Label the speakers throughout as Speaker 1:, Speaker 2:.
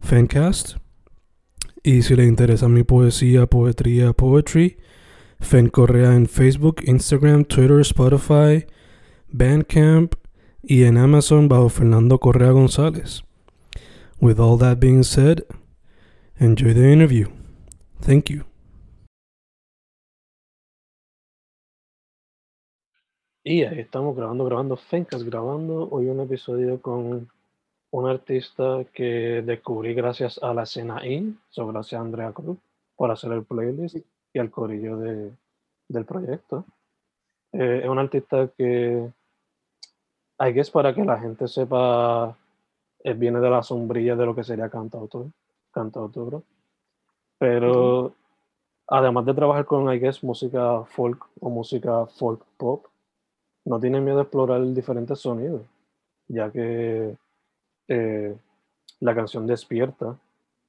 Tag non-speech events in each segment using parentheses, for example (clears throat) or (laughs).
Speaker 1: Fencast. Y si le interesa mi poesía, poetría, poetry, Fen Correa en Facebook, Instagram, Twitter, Spotify, Bandcamp y en Amazon bajo Fernando Correa González. With all that being said, enjoy the interview. Thank you. Y estamos grabando, grabando Fencast, grabando hoy un episodio con un artista que descubrí gracias a la escena IN, so gracias a Andrea Cruz por hacer el playlist y al corillo de, del proyecto. Eh, es un artista que, que es para que la gente sepa, eh, viene de la sombrilla de lo que sería cantautor, cantautor. Pero además de trabajar con, I guess, música folk o música folk pop, no tiene miedo de explorar diferentes sonidos, ya que eh, la canción Despierta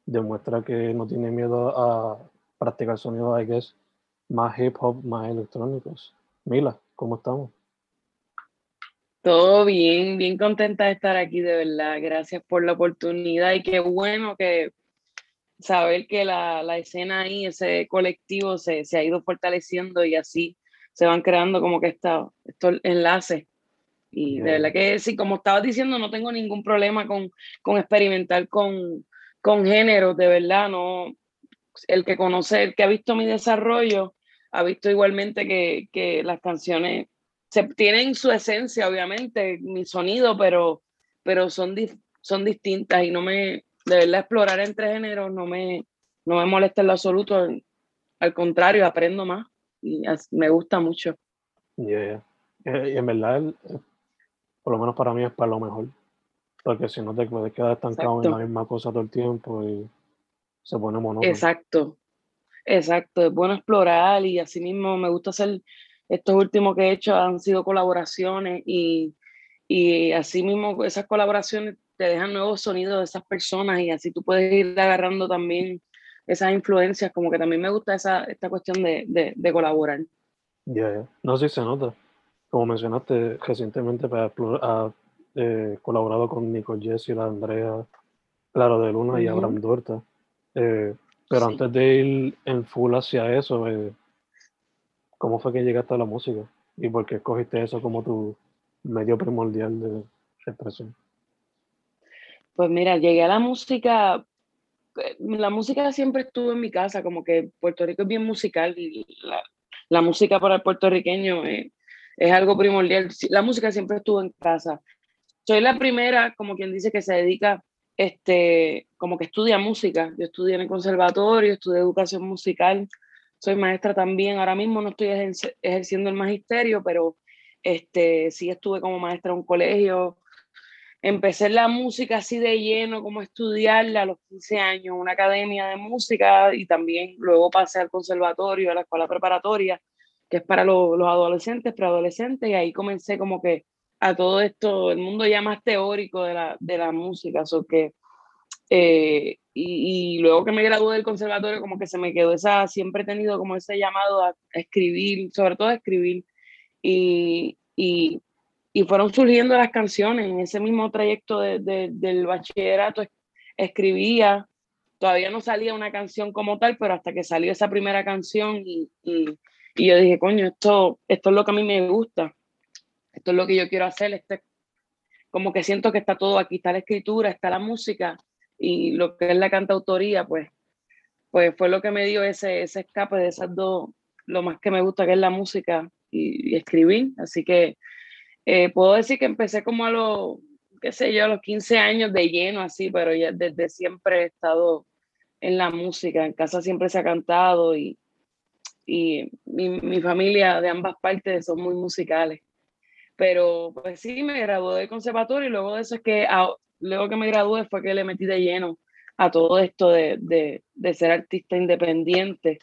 Speaker 1: demuestra que no tiene miedo a practicar sonidos, I guess, más hip hop, más electrónicos. Mila, ¿cómo estamos?
Speaker 2: Todo bien, bien contenta de estar aquí, de verdad. Gracias por la oportunidad y qué bueno que saber que la, la escena ahí, ese colectivo se, se, ha ido fortaleciendo y así se van creando como que esta, estos enlaces y de verdad que sí, como estabas diciendo, no tengo ningún problema con, con experimentar con, con géneros, de verdad, no. El que conoce, el que ha visto mi desarrollo, ha visto igualmente que, que las canciones se, tienen su esencia, obviamente, mi sonido, pero, pero son, son distintas y no me, de verdad, explorar entre géneros no me, no me molesta en lo absoluto, al contrario, aprendo más y me gusta mucho.
Speaker 1: Yeah. Y en verdad, por lo menos para mí es para lo mejor. Porque si no te puedes quedar estancado en la misma cosa todo el tiempo y se pone monótono.
Speaker 2: Exacto, exacto. Es bueno explorar y así mismo me gusta hacer, estos últimos que he hecho han sido colaboraciones y, y así mismo esas colaboraciones te dejan nuevos sonidos de esas personas y así tú puedes ir agarrando también esas influencias, como que también me gusta esa, esta cuestión de, de, de colaborar.
Speaker 1: Ya, no sé si se nota como mencionaste recientemente, ha pues, eh, colaborado con Nico Jesse, la Andrea, Claro de Luna y Abraham Duerta. Eh, pero antes de ir en full hacia eso, eh, ¿cómo fue que llegaste a la música? ¿Y por qué escogiste eso como tu medio primordial de expresión?
Speaker 2: Pues mira, llegué a la música, la música siempre estuvo en mi casa, como que Puerto Rico es bien musical y la, la música para el puertorriqueño es es algo primordial. La música siempre estuvo en casa. Soy la primera, como quien dice, que se dedica, este, como que estudia música. Yo estudié en el conservatorio, estudié educación musical, soy maestra también. Ahora mismo no estoy ejerciendo el magisterio, pero este, sí estuve como maestra en un colegio. Empecé la música así de lleno, como estudiarla a los 15 años, una academia de música y también luego pasé al conservatorio, a la escuela preparatoria que es para los, los adolescentes, preadolescentes, y ahí comencé como que a todo esto, el mundo ya más teórico de la, de la música, so que, eh, y, luego que me gradué del conservatorio, como que se me quedó esa, siempre he tenido como ese llamado a escribir, sobre todo a escribir, y, y, fueron surgiendo las canciones, en ese mismo trayecto de, de, del bachillerato escribía, todavía no salía una canción como tal, pero hasta que salió esa primera canción y y yo dije, coño, esto, esto es lo que a mí me gusta, esto es lo que yo quiero hacer, este, como que siento que está todo aquí, está la escritura, está la música, y lo que es la cantautoría, pues, pues fue lo que me dio ese, ese escape de esas dos, lo más que me gusta que es la música y, escribir. Así que eh, puedo decir que empecé como a los, qué sé yo, a los 15 años de lleno, así, pero ya desde siempre he estado en la música, en casa siempre se ha cantado y, y mi, mi familia de ambas partes son muy musicales. Pero pues sí, me gradué de conservatorio y luego de eso es que, luego que me gradué fue que le metí de lleno a todo esto de, de, de ser artista independiente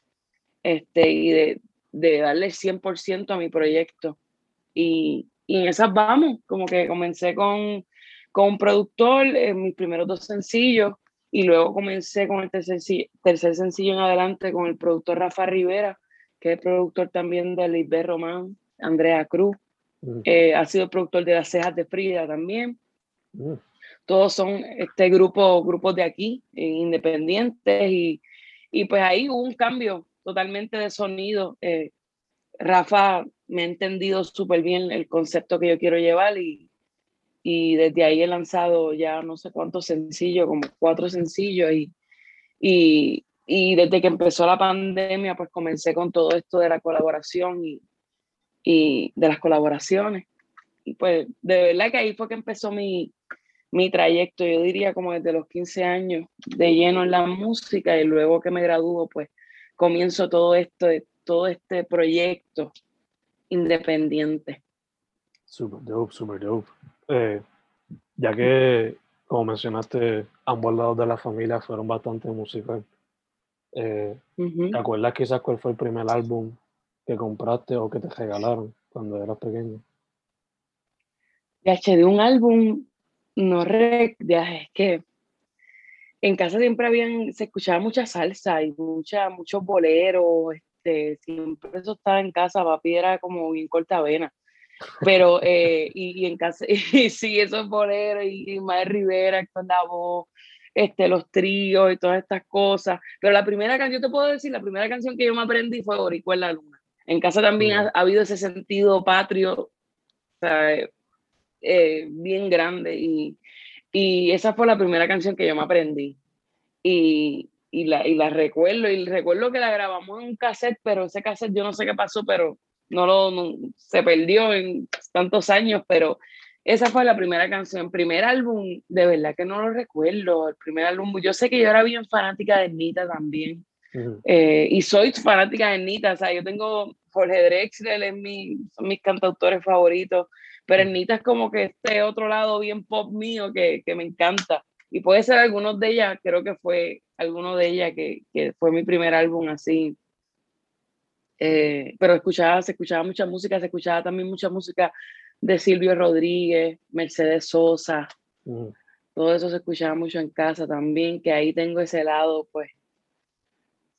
Speaker 2: este, y de, de darle 100% a mi proyecto. Y, y, en esas vamos, como que comencé con, con un productor en mis primeros dos sencillos y luego comencé con el tercer, tercer sencillo en adelante con el productor Rafa Rivera, que es productor también de Lisbeth Román, Andrea Cruz. Mm. Eh, ha sido productor de Las Cejas de Frida también. Mm. Todos son este grupo, grupos de aquí, eh, independientes, y, y, pues ahí hubo un cambio totalmente de sonido. Eh, Rafa me ha entendido súper bien el concepto que yo quiero llevar y, y desde ahí he lanzado ya no sé cuántos sencillos, como cuatro sencillos y, y, y desde que empezó la pandemia pues comencé con todo esto de la colaboración y, y de las colaboraciones. Y pues de verdad que ahí fue que empezó mi, mi trayecto, yo diría como desde los 15 años de lleno en la música y luego que me gradúo pues comienzo todo esto, todo este proyecto independiente.
Speaker 3: Super dope, super dope. Eh, ya que, como mencionaste, ambos lados de la familia fueron bastante musicales. Eh, ¿Te acuerdas quizás cuál fue el primer álbum que compraste o que te regalaron cuando eras pequeño?
Speaker 2: Ya, de un álbum, no re, es que en casa siempre habían, se escuchaba mucha salsa y mucha, muchos boleros, este, siempre eso estaba en casa, papi era como bien corta vena. Pero, eh, y, en casa, (laughs) y sí, esos boleros, y, y Madre Rivera con la voz, este, los tríos y todas estas cosas. Pero la primera canción, yo te puedo decir, la primera canción que yo me aprendí fue Boricua en la Luna. En casa también ha, habido ese sentido patrio eh, bien grande y, y, esa fue la primera canción que yo me aprendí. Y, y, la, y la recuerdo, y recuerdo que la grabamos en un cassette, pero ese cassette yo no sé qué pasó, pero no lo se perdió en tantos años, pero esa fue la primera canción, primer álbum, de verdad que no lo recuerdo, el primer álbum, yo sé que yo era bien fanática de Nita también, eh, y soy fanática de Nita, o sea, yo tengo Jorge Drexler, es mi, son mis cantautores favoritos, pero Nita es como que este otro lado bien pop mío que, que me encanta. Y puede ser algunos de ellas, creo que fue alguno de ellas que, que fue mi primer álbum así. Eh, pero escuchaba, se escuchaba mucha música, se escuchaba también mucha música de Silvio Rodríguez, Mercedes Sosa. Todo eso se escuchaba mucho en casa también, que ahí tengo ese lado, pues,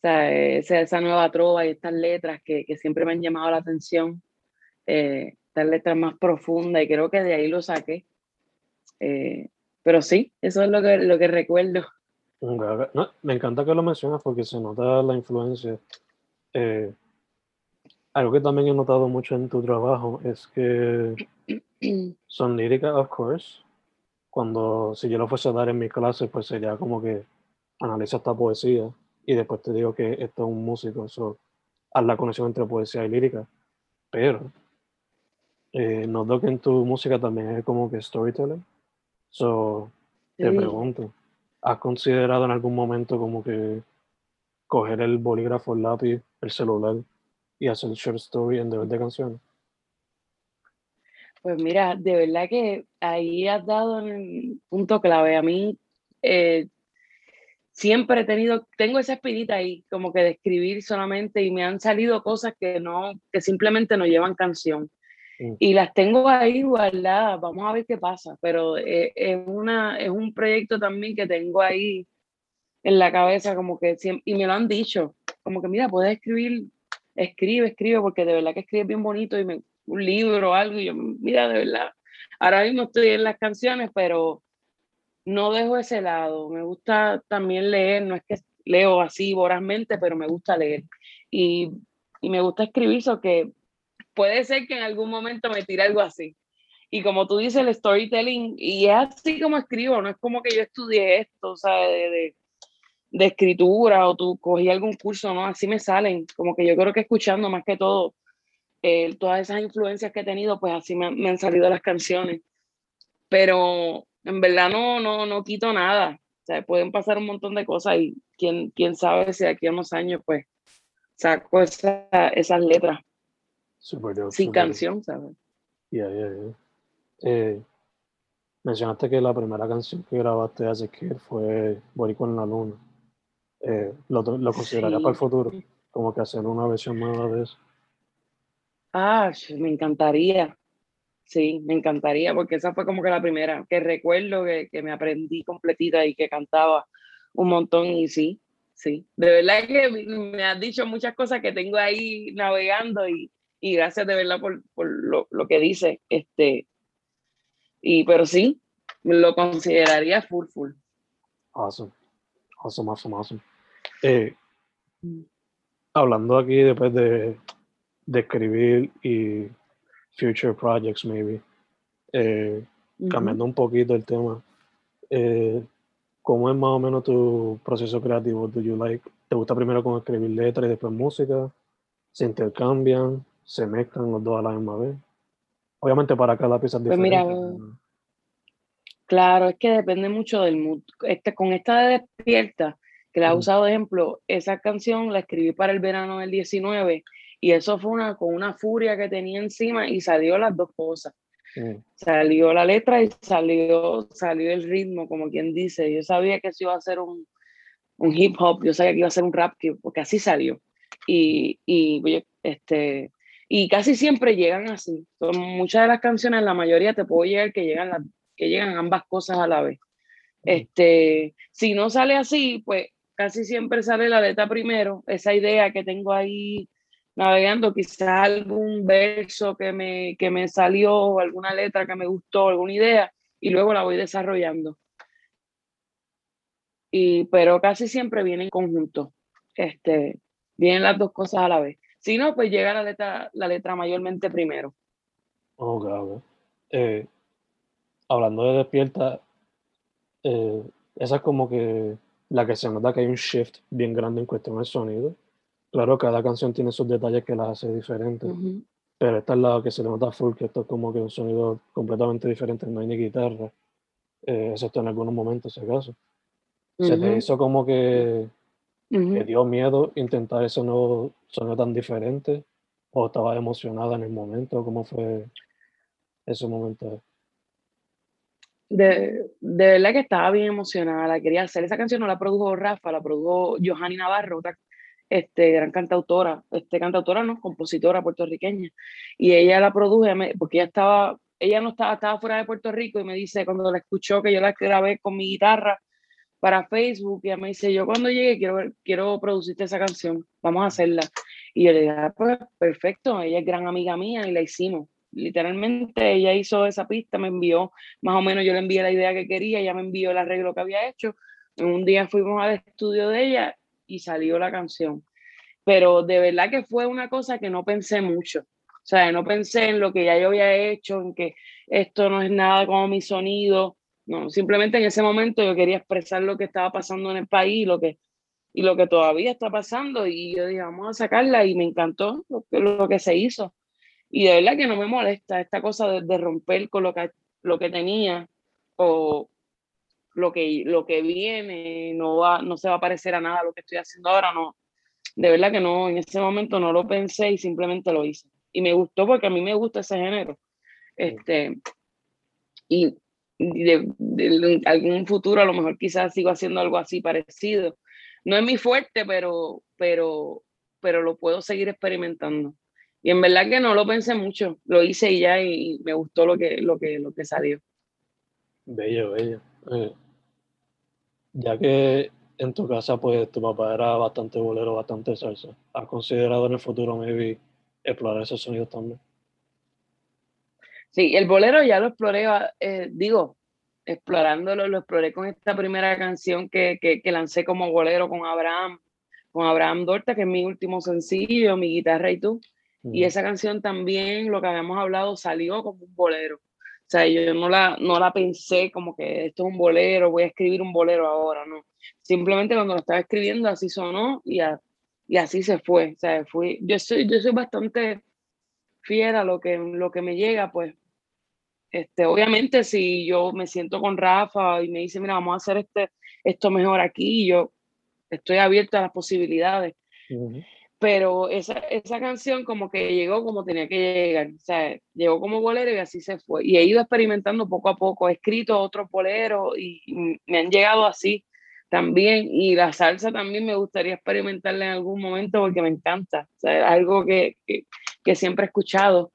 Speaker 2: esa, esa, nueva trova y estas letras que, que, siempre me han llamado la atención, eh, estas letras más profundas y creo que de ahí lo saqué. Eh, pero sí, eso es lo que, lo que recuerdo.
Speaker 3: No, me encanta que lo mencionas porque se nota la influencia. Eh, algo que también he notado mucho en tu trabajo es que (clears throat) son líricas, of course. Cuando, si yo lo fuese a dar en mi clase, pues sería como que analiza esta poesía y después te digo que esto es un músico, eso haz la conexión entre poesía y lírica. Pero eh, noto que en tu música también es como que storytelling. So, te pregunto, ¿has considerado en algún momento como que coger el bolígrafo, el lápiz, el celular y hacer short story en vez de canciones?
Speaker 2: Pues mira, de verdad que ahí has dado un punto clave. A mí, eh, siempre he tenido, tengo esa espinita ahí, como que de escribir solamente y me han salido cosas que no, que simplemente no llevan canción. Mm. Y las tengo ahí guardadas, vamos a ver qué pasa, pero eh, es, una, es un proyecto también que tengo ahí en la cabeza, como que y me lo han dicho, como que mira, puedes escribir, escribe, escribe, porque de verdad que escribe bien bonito y me, un libro o algo, y yo, mira, de verdad, ahora mismo estoy en las canciones, pero no dejo ese lado. Me gusta también leer, no es que leo así vorazmente, pero me gusta leer. Y, y me gusta escribir, eso que puede ser que en algún momento me tire algo así. y como tú dices, el storytelling, y es así como escribo, no es como que yo estudié esto, o sea, de, escritura o tú cogí algún curso, no, así me salen, como que yo creo que escuchando más que todo, eh, todas esas influencias que he tenido, pues así me, me, han salido las canciones. Pero en verdad no, no, no quito nada, o sea, pueden pasar un montón de cosas y quién, quién sabe si aquí a unos años, pues, saco esa, esas letras. Sin canción, ¿sabes?
Speaker 1: Yeah, yeah, yeah. Eh, mencionaste que la primera canción que grabaste hace que fue Boricua en la Luna. Eh, ¿lo, ¿Lo para el futuro? Como que hacer una versión nueva de eso.
Speaker 2: Ah, me encantaría. Sí, me encantaría, porque esa fue como que la primera que recuerdo que, que me aprendí completita y que cantaba un montón. Y sí, sí. De verdad que me has dicho muchas cosas que tengo ahí navegando y, y gracias de verdad por, por lo, lo, que dice. Este, y, pero sí, lo consideraría full, full.
Speaker 1: Awesome. Awesome, awesome, awesome. Eh, hablando aquí después de, de, escribir y future projects, maybe, eh, cambiando un poquito el tema, eh, ¿cómo es más o menos tu proceso creativo? Do you like, ¿Te gusta primero con escribir letras y después música? ¿Se intercambian? ¿Se mezclan los dos a la misma vez? Obviamente para cada pieza es pues
Speaker 2: diferente. Claro, es que depende mucho del mood. Este, con esta de Despierta, que la he usado de ejemplo, esa canción la escribí para el verano del 19 y eso fue una, con una furia que tenía encima y salió las dos cosas. Salió la letra y salió, salió el ritmo, como quien dice. Yo sabía que eso iba a ser un, un hip hop, yo sabía que iba a ser un rap, porque así salió. Y, y este, y casi siempre llegan así. Son muchas de las canciones, la mayoría te puedo llegar que llegan, que llegan ambas cosas a la vez. Este, si no sale así, pues casi siempre sale la letra primero, esa idea que tengo ahí navegando, quizás algún verso que me, que me salió, alguna letra que me gustó, alguna idea, y luego la voy desarrollando. Y, pero casi siempre viene en conjunto. Este, vienen las dos cosas a la vez. Si no, pues llega la letra, la letra mayormente primero.
Speaker 1: Ok, ok. Eh, hablando de despierta, eh, esa es como que la que se nota que hay un shift bien grande en cuestión del sonido. Claro, cada canción tiene sus detalles que las hace diferentes, pero esta es la que se le nota full, que esto es como que un sonido completamente diferente, no hay ni guitarra, eh, excepto en algunos momentos, si acaso. Se te hizo como que ¿Te dio miedo intentar ese nuevo sonido tan diferente? ¿O estaba emocionada en el momento? ¿Cómo fue ese momento?
Speaker 2: De, de verdad que estaba bien emocionada, quería hacer. Esa canción no la produjo Rafa, la produjo Johanny Navarro, otra este, gran cantautora, este, cantautora no, compositora puertorriqueña. Y ella la produjo, porque ella estaba, ella no estaba, estaba fuera de Puerto Rico y me dice cuando la escuchó que yo la grabé con mi guitarra, para Facebook y ella me dice, yo cuando llegue quiero, quiero producirte esa canción, vamos a hacerla. Y yo le dije, ah, pues perfecto, ella es gran amiga mía y la hicimos. Literalmente ella hizo esa pista, me envió, más o menos yo le envié la idea que quería, ella me envió el arreglo que había hecho. Un día fuimos al estudio de ella y salió la canción. Pero de verdad que fue una cosa que no pensé mucho. O sea, no pensé en lo que ya yo había hecho, en que esto no es nada como mi sonido no, simplemente en ese momento yo quería expresar lo que estaba pasando en el país lo que, y lo que todavía está pasando. Y yo dije, vamos a sacarla y me encantó lo que, lo que se hizo. Y de verdad que no me molesta esta cosa de, romper con lo que, lo que tenía o lo que, lo que viene, no, va, no se va a parecer a nada lo que estoy haciendo ahora. No, de verdad que no, en ese momento no lo pensé y simplemente lo hice. Y me gustó porque a mí me gusta ese género. Este, y de, algún futuro a lo mejor quizás sigo haciendo algo así parecido. No es mi fuerte, pero, pero, pero lo puedo seguir experimentando. Y en verdad que no lo pensé mucho, lo hice y ya y me gustó lo que, lo que, lo que salió.
Speaker 1: Bello, bello. Eh, ya que en tu casa, pues tu papá era bastante bolero, bastante salsa, ¿has considerado en el futuro maybe explorar esos sonidos también?
Speaker 2: Sí, el bolero ya lo exploré, eh, digo, explorándolo, lo exploré con esta primera canción que, que, que, lancé como bolero con Abraham, con Abraham Dorta, que es mi último sencillo, mi guitarra y tú. Y esa canción también, lo que habíamos hablado, salió como un bolero. O sea, yo no la, no la pensé como que esto es un bolero, voy a escribir un bolero ahora, no. Simplemente cuando lo estaba escribiendo así sonó y, y así se fue. O sea, fui, yo, soy, yo soy bastante fiel a lo que, lo que me llega, pues. Este, obviamente si yo me siento con Rafa y me dice, mira, vamos a hacer este, esto mejor aquí, yo estoy abierta a las posibilidades pero esa, esa canción como que llegó como tenía que llegar, o sea, llegó como bolero y así se fue. Y he ido experimentando poco a poco, he escrito otros boleros y, me han llegado así también. Y la salsa también me gustaría experimentarla en algún momento porque me encanta, o sea, es algo que, que, siempre he escuchado.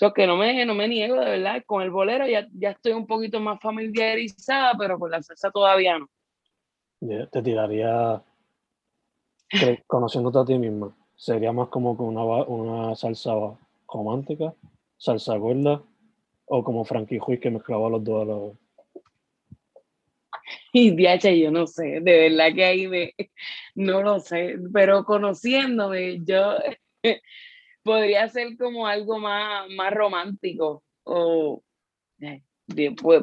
Speaker 2: O que no me, no me niego de verdad, con el bolero ya, ya estoy un poquito más familiarizada, pero con la salsa todavía no.
Speaker 1: te tiraría conociéndote a ti misma sería más como con una, una salsa romántica, salsa gorda, o como Frankie Huy que mezclaba los dos a la vez. (laughs)
Speaker 2: Y diacha, yo no sé, de verdad que ahí me, no lo sé, pero conociéndome, yo (laughs) podría ser como algo más, más romántico, o eh,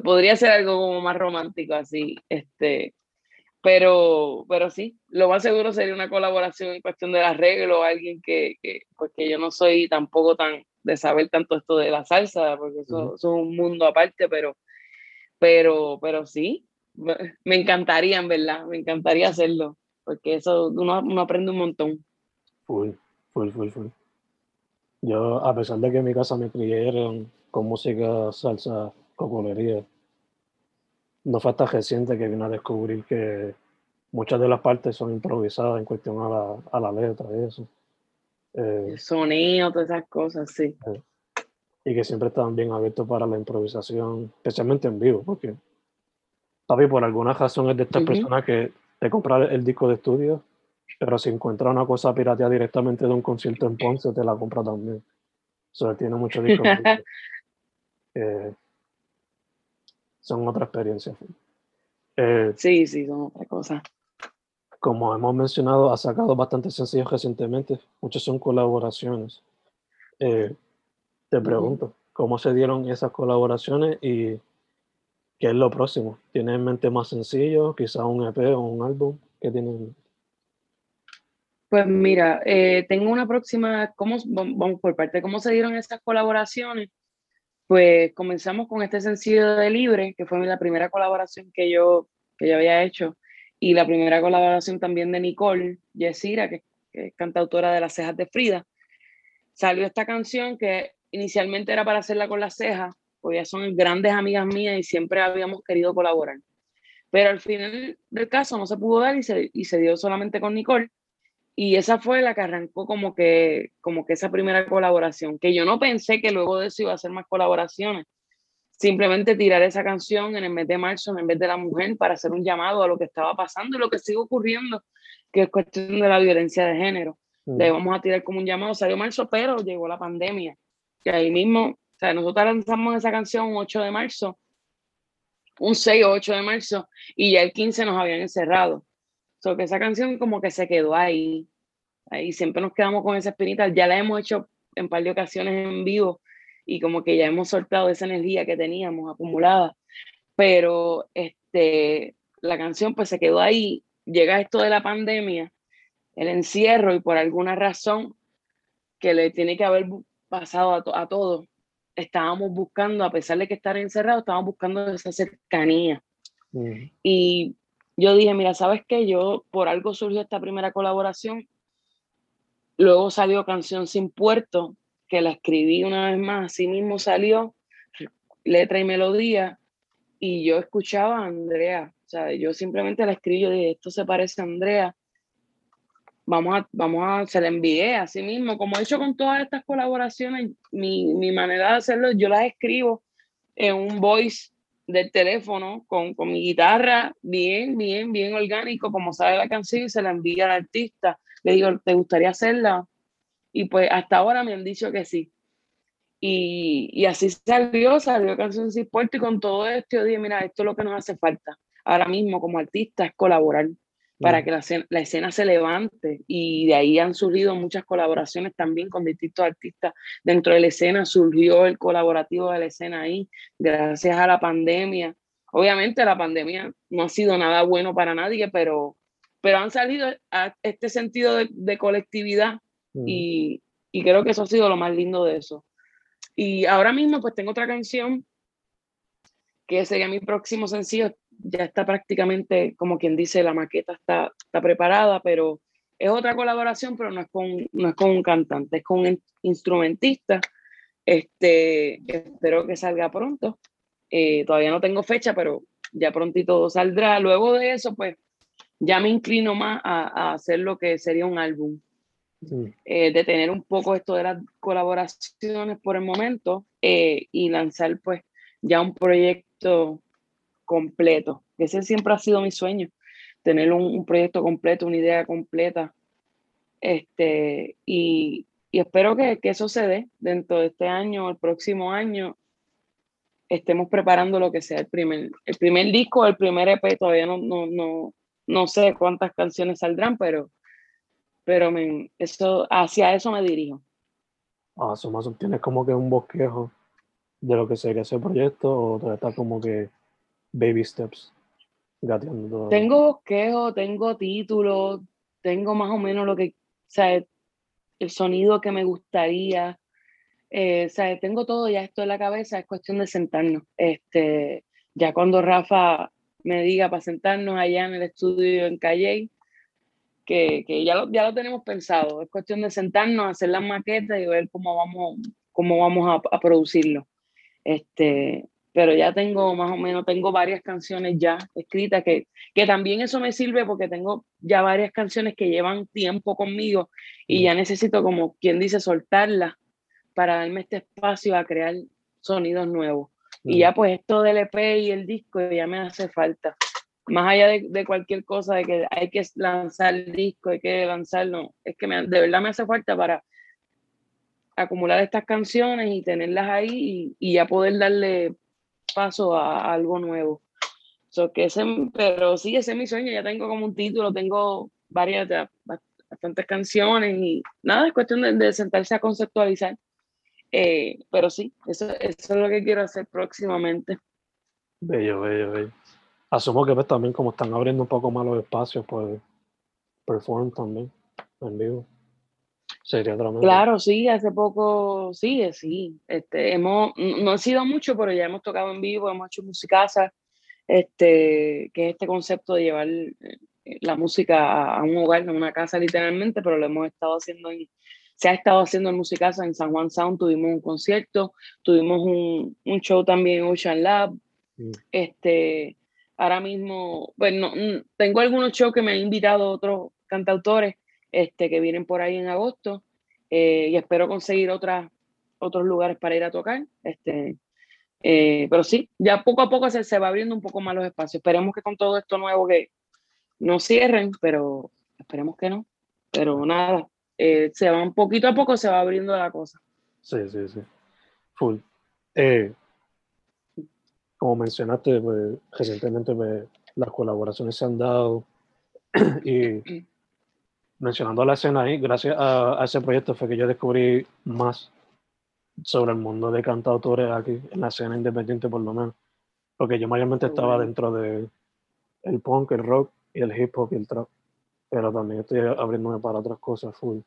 Speaker 2: podría ser algo como más romántico así, este, pero, pero sí, lo más seguro sería una colaboración en cuestión del arreglo, alguien que, que porque yo no soy tampoco tan de saber tanto esto de la salsa, porque eso, es un mundo aparte, pero, pero, pero sí, me encantaría, en verdad, me encantaría hacerlo, porque eso uno, uno aprende un montón.
Speaker 1: Full, full, full, full. Yo, a pesar de que en mi casa me criaron con música, salsa, cocolería, no fue hasta reciente que vine a descubrir que muchas de las partes son improvisadas en cuestión a la, a la letra y eso.
Speaker 2: Eh, sonido, todas esas cosas, sí.
Speaker 1: Eh, y que siempre estaban bien abiertos para la improvisación, especialmente en vivo, porque papi, por alguna razón es de estas personas que te compra el disco de estudio, pero si encuentra una cosa pirateada directamente de un concierto en Ponce, te la compra también. Eso tiene mucho discos. (laughs) eh, son otra experiencia.
Speaker 2: Eh, sí, sí, son otra cosa.
Speaker 1: Como hemos mencionado, ha sacado bastantes sencillos recientemente, muchos son colaboraciones. Eh, te pregunto, ¿cómo se dieron esas colaboraciones y qué es lo próximo? ¿Tienes en mente más sencillos, quizás un EP o un álbum? ¿Qué tienen?
Speaker 2: Pues mira, eh, tengo una próxima, ¿cómo, vamos por parte, ¿cómo se dieron esas colaboraciones? Pues comenzamos con este sencillo de Libre, que fue la primera colaboración que yo, que yo había hecho, y la primera colaboración también de Nicole Yesira, que, es cantautora de Las Cejas de Frida. Salió esta canción que inicialmente era para hacerla con las cejas, porque ya son grandes amigas mías y siempre habíamos querido colaborar. Pero al final del caso no se pudo dar y se, y se dio solamente con Nicole. Y esa fue la que arrancó como que, como que esa primera colaboración, que yo no pensé que luego de eso iba a hacer más colaboraciones. Simplemente tirar esa canción en el mes de marzo, en vez de la mujer, para hacer un llamado a lo que estaba pasando y lo que sigue ocurriendo, que es cuestión de la violencia de género. Mm. Le vamos a tirar como un llamado, salió marzo, pero llegó la pandemia. Y ahí mismo, o sea, nosotros lanzamos esa canción un 8 de marzo, un 6 o 8 de marzo, y ya el 15 nos habían encerrado. So que esa canción como que se quedó ahí. Ahí siempre nos quedamos con esa espinita. Ya la hemos hecho en par de ocasiones en vivo y como que ya hemos soltado esa energía que teníamos acumulada. Pero este, la canción pues se quedó ahí. Llega esto de la pandemia, el encierro y por alguna razón que le tiene que haber pasado a, a todos, estábamos buscando, a pesar de que estar encerrados, estábamos buscando esa cercanía. Y yo dije, mira, ¿sabes qué? Yo, por algo surgió esta primera colaboración. Luego salió Canción Sin Puerto, que la escribí una vez más, así mismo salió, letra y melodía, y yo escuchaba a Andrea, o sea, yo simplemente la escribí, yo dije, esto se parece a Andrea, vamos a, vamos a, se la envié así mismo, como he hecho con todas estas colaboraciones, mi, mi manera de hacerlo, yo las escribo en un voice del teléfono con, con, mi guitarra, bien, bien, bien orgánico, como sabe la canción, y se la envía al artista. Le digo, ¿te gustaría hacerla? Y pues hasta ahora me han dicho que sí. Y, y así salió, salió Canción Sin Puerto y con todo esto yo dije, mira, esto es lo que nos hace falta ahora mismo como artista, es colaborar. Para que la, la, escena se levante. Y de ahí han surgido muchas colaboraciones también con distintos artistas. Dentro de la escena, surgió el colaborativo de la escena ahí, gracias a la pandemia. Obviamente la pandemia no ha sido nada bueno para nadie, pero, pero han salido a este sentido de, colectividad y, y creo que eso ha sido lo más lindo de eso. Y ahora mismo pues tengo otra canción que sería mi próximo sencillo, ya está prácticamente, como quien dice, la maqueta está, está preparada, pero es otra colaboración, pero no es con, no es con un cantante, es con un instrumentista. Este, espero que salga pronto. Eh, todavía no tengo fecha, pero ya prontito saldrá. Luego de eso, pues ya me inclino más a, a hacer lo que sería un álbum. Eh, de tener un poco esto de las colaboraciones por el momento eh, y lanzar pues ya un proyecto completo. Ese siempre ha sido mi sueño, tener un, proyecto completo, una idea completa. Este, y, y espero que, que, eso se dé dentro de este año, el próximo año, estemos preparando lo que sea el primer, el primer disco, el primer EP, todavía no, no, no, no sé cuántas canciones saldrán, pero, pero me, eso, hacia eso me dirijo.
Speaker 1: Eso más tienes como que un bosquejo de lo que sería ese proyecto o todavía está como que baby steps gateando
Speaker 2: Tengo bosquejo, tengo título, tengo más o menos lo que, o sea, el sonido que me gustaría, eh, o sea, tengo todo ya esto en la cabeza, es cuestión de sentarnos. Este, ya cuando Rafa me diga para sentarnos allá en el estudio en Calle, que, que, ya, lo, ya lo tenemos pensado, es cuestión de sentarnos, hacer las maquetas y ver cómo vamos, cómo vamos a, a producirlo. Este, pero ya tengo más o menos, tengo varias canciones ya escritas, que, que también eso me sirve porque tengo ya varias canciones que llevan tiempo conmigo y ya necesito, como quien dice, soltarlas para darme este espacio a crear sonidos nuevos. Y ya pues esto del EP y el disco ya me hace falta. Más allá de, de, cualquier cosa, de que hay que lanzar el disco, hay que lanzarlo, es que me, de verdad me hace falta para acumular estas canciones y tenerlas ahí y, y ya poder darle paso a, algo nuevo. So que ese, pero sí, ese es mi sueño. Ya tengo como un título, tengo varias, bastantes canciones y nada, es cuestión de, sentarse a conceptualizar. Eh, pero sí, eso, eso, es lo que quiero hacer próximamente.
Speaker 1: Bello, bello, bello. Asumo que pues, también como están abriendo un poco más los espacios, pues perform también en vivo. Sería
Speaker 2: Claro, sí, hace poco, sí, sí. Este, hemos, no ha sido mucho, pero ya hemos tocado en vivo, hemos hecho musicasa, este, que es este concepto de llevar eh, la música a un hogar, a una casa literalmente, pero lo hemos estado haciendo en, se ha estado haciendo en musicasa en San Juan Sound, tuvimos un concierto, tuvimos un, un show también en Ocean Lab, mm. este, ahora mismo, bueno, tengo algunos shows que me han invitado otros cantautores, este, que vienen por ahí en agosto eh, y espero conseguir otras, otros lugares para ir a tocar. Este, eh, pero sí, ya poco a poco se, se va abriendo un poco más los espacios. Esperemos que con todo esto nuevo que no cierren, pero esperemos que no. Pero nada, eh, se va un poquito a poco se va abriendo la cosa.
Speaker 1: Sí, sí, sí. Full. como mencionaste, pues, recientemente pues, las colaboraciones se han dado (clears throat) y (clears throat) mencionando la escena ahí, gracias a, ese proyecto fue que yo descubrí más sobre el mundo de cantautores aquí, en la escena independiente por lo menos. Porque yo mayormente estaba dentro de el punk, el rock y el hip hop y el trap. Pero también estoy abriéndome para otras cosas full.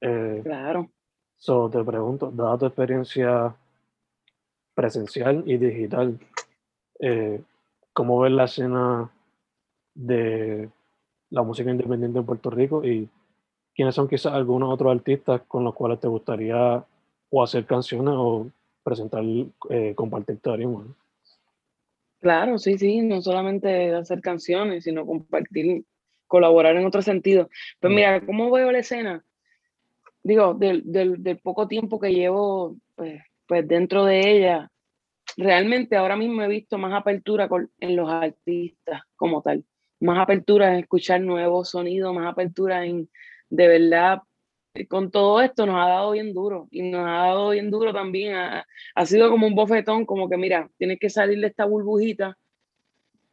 Speaker 2: Eh, claro.
Speaker 1: So, te pregunto, dada tu experiencia presencial y digital, eh, ¿cómo ves la escena de la música independiente en Puerto Rico y quiénes son quizás algunos otros artistas con los cuales te gustaría o hacer canciones o presentar, eh, compartir tu
Speaker 2: Claro, sí, sí, no solamente hacer canciones, sino compartir, colaborar en otro sentido. Pues mm. mira, ¿cómo veo la escena? Digo, del, del, poco tiempo que llevo pues, pues dentro de ella, realmente ahora mismo he visto más apertura en los artistas como tal más apertura en escuchar nuevos sonidos, más apertura en, de verdad, con todo esto nos ha dado bien duro y nos ha dado bien duro también, ha, sido como un bofetón, como que mira, tienes que salir de esta burbujita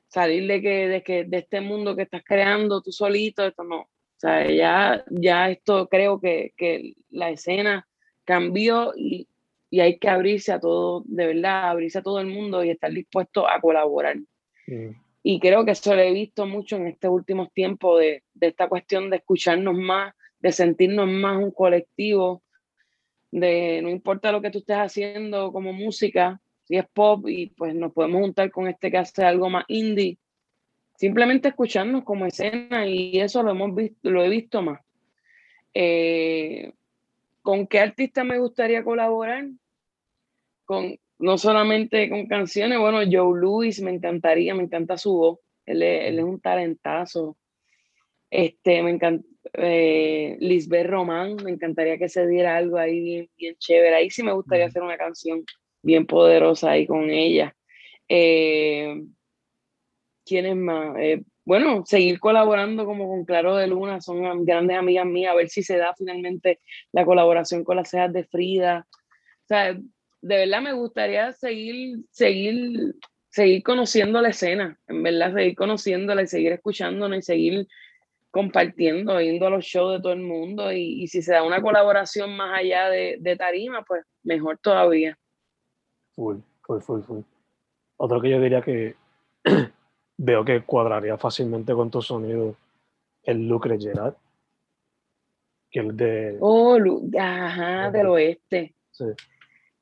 Speaker 2: salir de que, de que de este mundo que estás creando tú solito, esto no. O sea, ya, ya esto creo que, que la escena cambió y, y, hay que abrirse a todo, de verdad, abrirse a todo el mundo y estar dispuesto a colaborar. Mm. Y creo que eso lo he visto mucho en estos últimos tiempos de, de esta cuestión de escucharnos más, de sentirnos más un colectivo, de no importa lo que tú estés haciendo como música, si es pop y pues nos podemos juntar con este que hace algo más indie, simplemente escucharnos como escena y eso lo hemos visto, lo he visto más. Eh, ¿Con qué artista me gustaría colaborar? Con, no solamente con canciones, bueno, Joe Louis me encantaría, me encanta su voz, él es, él es un talentazo. Este, me encanta, eh, Lisbeth Román, me encantaría que se diera algo ahí bien, bien chévere. Ahí sí me gustaría hacer una canción bien poderosa ahí con ella. Eh, ¿Quién es más? Eh, bueno, seguir colaborando como con Claro de Luna, son grandes amigas mías, a ver si se da finalmente la colaboración con las cejas de Frida. O sea, de verdad me gustaría seguir, seguir, seguir conociendo la escena, en verdad, seguir conociéndola y seguir escuchándola y seguir compartiendo, yendo a los shows de todo el mundo y, si se da una colaboración más allá de, de, tarima, pues mejor todavía.
Speaker 1: Full, full, full, full. Otro que yo diría que (clears throat) veo que cuadraría fácilmente con tu sonido, el Lucre Gerard, que el de...
Speaker 2: Oh, ajá, del oeste. Sí.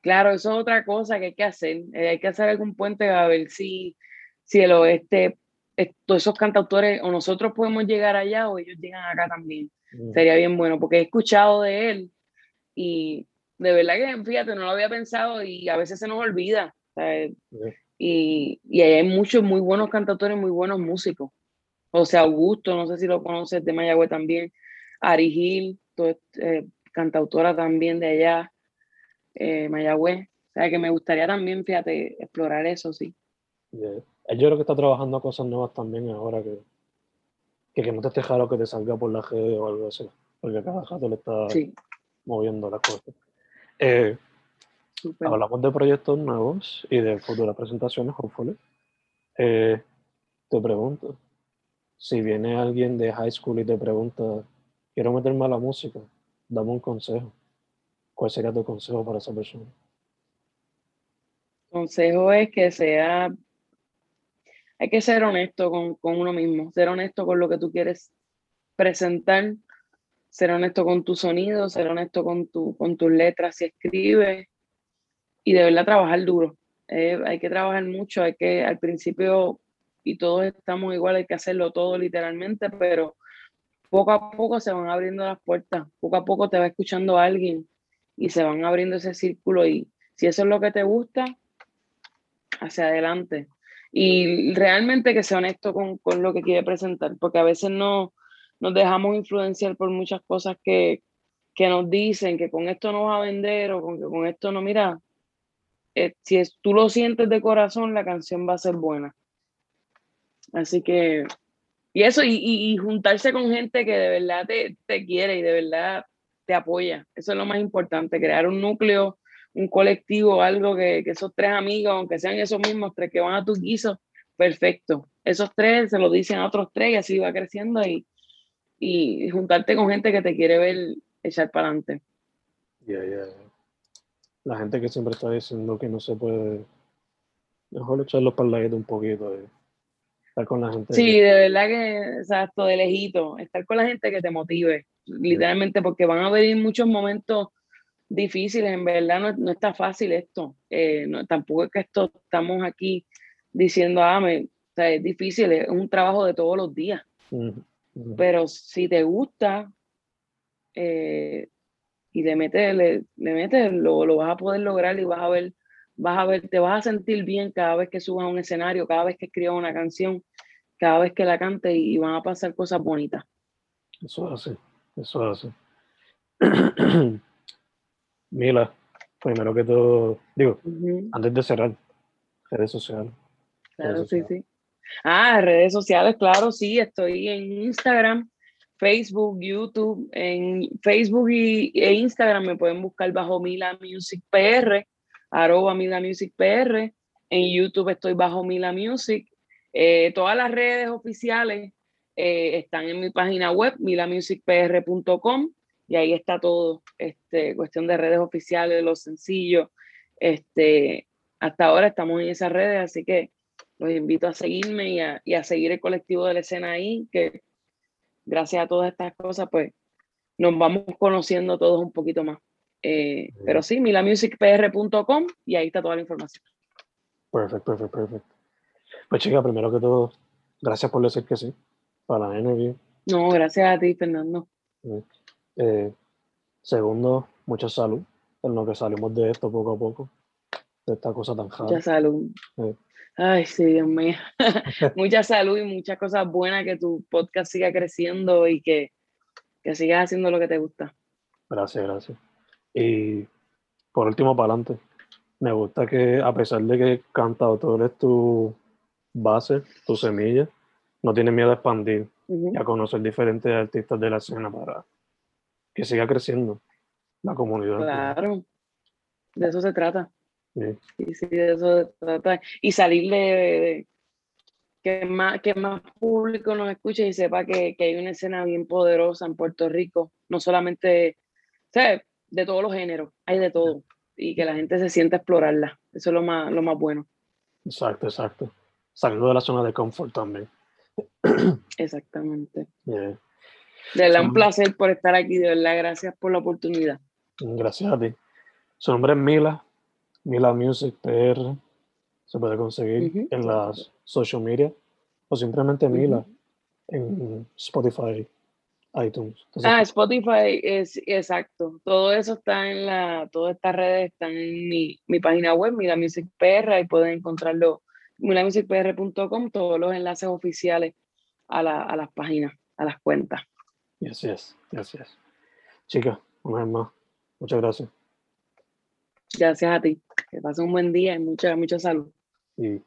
Speaker 2: Claro, eso es otra cosa que hay que hacer. Eh, hay que hacer algún puente a ver si, si el oeste todos esos cantautores o nosotros podemos llegar allá o ellos llegan acá también. Mm. Sería bien bueno, porque he escuchado de él y de verdad que, fíjate, no lo había pensado y a veces se nos olvida. Y, y hay muchos muy buenos cantautores, muy buenos músicos. O sea, Augusto, no sé si lo conoces de Mayagüez también. Ari Gil, eh, cantautora también de allá, eh, Mayagüez. O sea, que me gustaría también, fíjate, explorar eso, sí.
Speaker 1: Yo creo que está trabajando cosas nuevas también ahora que, que, no te esté lo que te salga por la G o algo así. Porque cada rato le está moviendo las cosas. Eh, hablamos de proyectos nuevos y de futuras presentaciones, hopefully. Eh, te pregunto, si viene alguien de high school y te pregunta, quiero meterme a la música, dame un consejo. ¿Cuál sería tu consejo para esa persona?
Speaker 2: Consejo es que sea hay que ser honesto con, con, uno mismo, ser honesto con lo que tú quieres presentar, ser honesto con tu sonido, ser honesto con, tu, con tus letras si escribes y de verdad trabajar duro. Eh, hay que trabajar mucho, hay que al principio, y todos estamos igual, hay que hacerlo todo literalmente, pero poco a poco se van abriendo las puertas, poco a poco te va escuchando alguien y se van abriendo ese círculo y si eso es lo que te gusta, hacia adelante y realmente que sea honesto con, con, lo que quiere presentar, porque a veces no nos dejamos influenciar por muchas cosas que, que nos dicen que con esto no vas a vender o con que con esto no, mira, eh, si es, tú lo sientes de corazón, la canción va a ser buena. Así que, y eso, y, y, juntarse con gente que de verdad te, te quiere y de verdad te apoya. Eso es lo más importante, crear un núcleo un colectivo, algo que, que, esos tres amigos, aunque sean esos mismos tres que van a tu guiso, perfecto. Esos tres se lo dicen a otros tres y así va creciendo y, y juntarte con gente que te quiere ver echar para adelante.
Speaker 1: Ya, ya. La gente que siempre está diciendo que no se puede, mejor echarlos para la un poquito. y estar con la gente.
Speaker 2: Sí, de verdad que, exacto, de lejito, estar con la gente que te motive, literalmente, porque van a venir muchos momentos difíciles, en verdad no, no está fácil esto. Eh, no, tampoco es que esto estamos aquí diciendo, ah, me, o sea, es difícil, es un trabajo de todos los días. Pero si te gusta eh, y le metes, le, le metes lo, lo, vas a poder lograr y vas a ver, vas a ver, te vas a sentir bien cada vez que subas a un escenario, cada vez que escribas una canción, cada vez que la cante y, van a pasar cosas bonitas.
Speaker 1: Eso es es así. (clears throat) Mila, primero que todo, digo, antes de cerrar, redes sociales.
Speaker 2: Claro, sí, sí. Ah, redes sociales, claro, sí, estoy en Instagram, Facebook, YouTube, en Facebook y, e Instagram me pueden buscar bajo Mila Music PR, arroba Mila Music PR, en YouTube estoy bajo Mila Music, Eh, todas las redes oficiales eh, están en mi página web, milamusicpr.com, y ahí está todo, este, cuestión de redes oficiales, los sencillos. Este, hasta ahora estamos en esas redes, así que los invito a seguirme y a, y a seguir el colectivo de la escena ahí, que gracias a todas estas cosas, pues nos vamos conociendo todos un poquito más. Eh, pero sí, milamusicpr.com y ahí está toda la información.
Speaker 1: Perfecto, perfecto, perfecto. Pues chica, primero que todo, gracias por decir que sí para la interview.
Speaker 2: No, gracias a ti, Fernando.
Speaker 1: Eh, segundo, mucha salud en lo que salimos de esto poco a poco, de esta cosa tan jara.
Speaker 2: Mucha salud. Ay, sí, Dios mío. (laughs) mucha salud y muchas cosas buenas, que tu podcast siga creciendo y que, que sigas haciendo lo que te gusta.
Speaker 1: Gracias, gracias. Y por último, para adelante, me gusta que a pesar de que cantautor es tu base, tu semilla, no tienes miedo a expandir y a conocer diferentes artistas de la escena para que siga creciendo la comunidad.
Speaker 2: Claro, de eso se trata. Sí. sí, de eso se trata. Y salir de, que, más, que más público nos escuche y sepa que, que, hay una escena bien poderosa en Puerto Rico, no solamente, ¿sabes? de todos los géneros, hay de todo, y que la gente se sienta a explorarla. Eso es lo más, lo más bueno.
Speaker 1: Exacto, exacto. Saliendo de la zona de confort también. (coughs)
Speaker 2: Exactamente. De verdad, un placer por estar aquí, de verdad, gracias por la oportunidad.
Speaker 1: Gracias a ti. Su nombre es Mila, Mila Music PR. Se puede conseguir en las social media o simplemente Mila en Spotify iTunes.
Speaker 2: ah, Spotify es exacto. Todo eso está en la, todas estas redes están en mi, mi página web, Mila Music PR, ahí pueden encontrarlo, milamusicpr.com, todos los enlaces oficiales a, la, a, las páginas, a las cuentas.
Speaker 1: Gracias, gracias. Chica, una vez más, muchas gracias.
Speaker 2: Gracias a ti. Que pasen un buen día y mucha, mucha salud.
Speaker 1: Y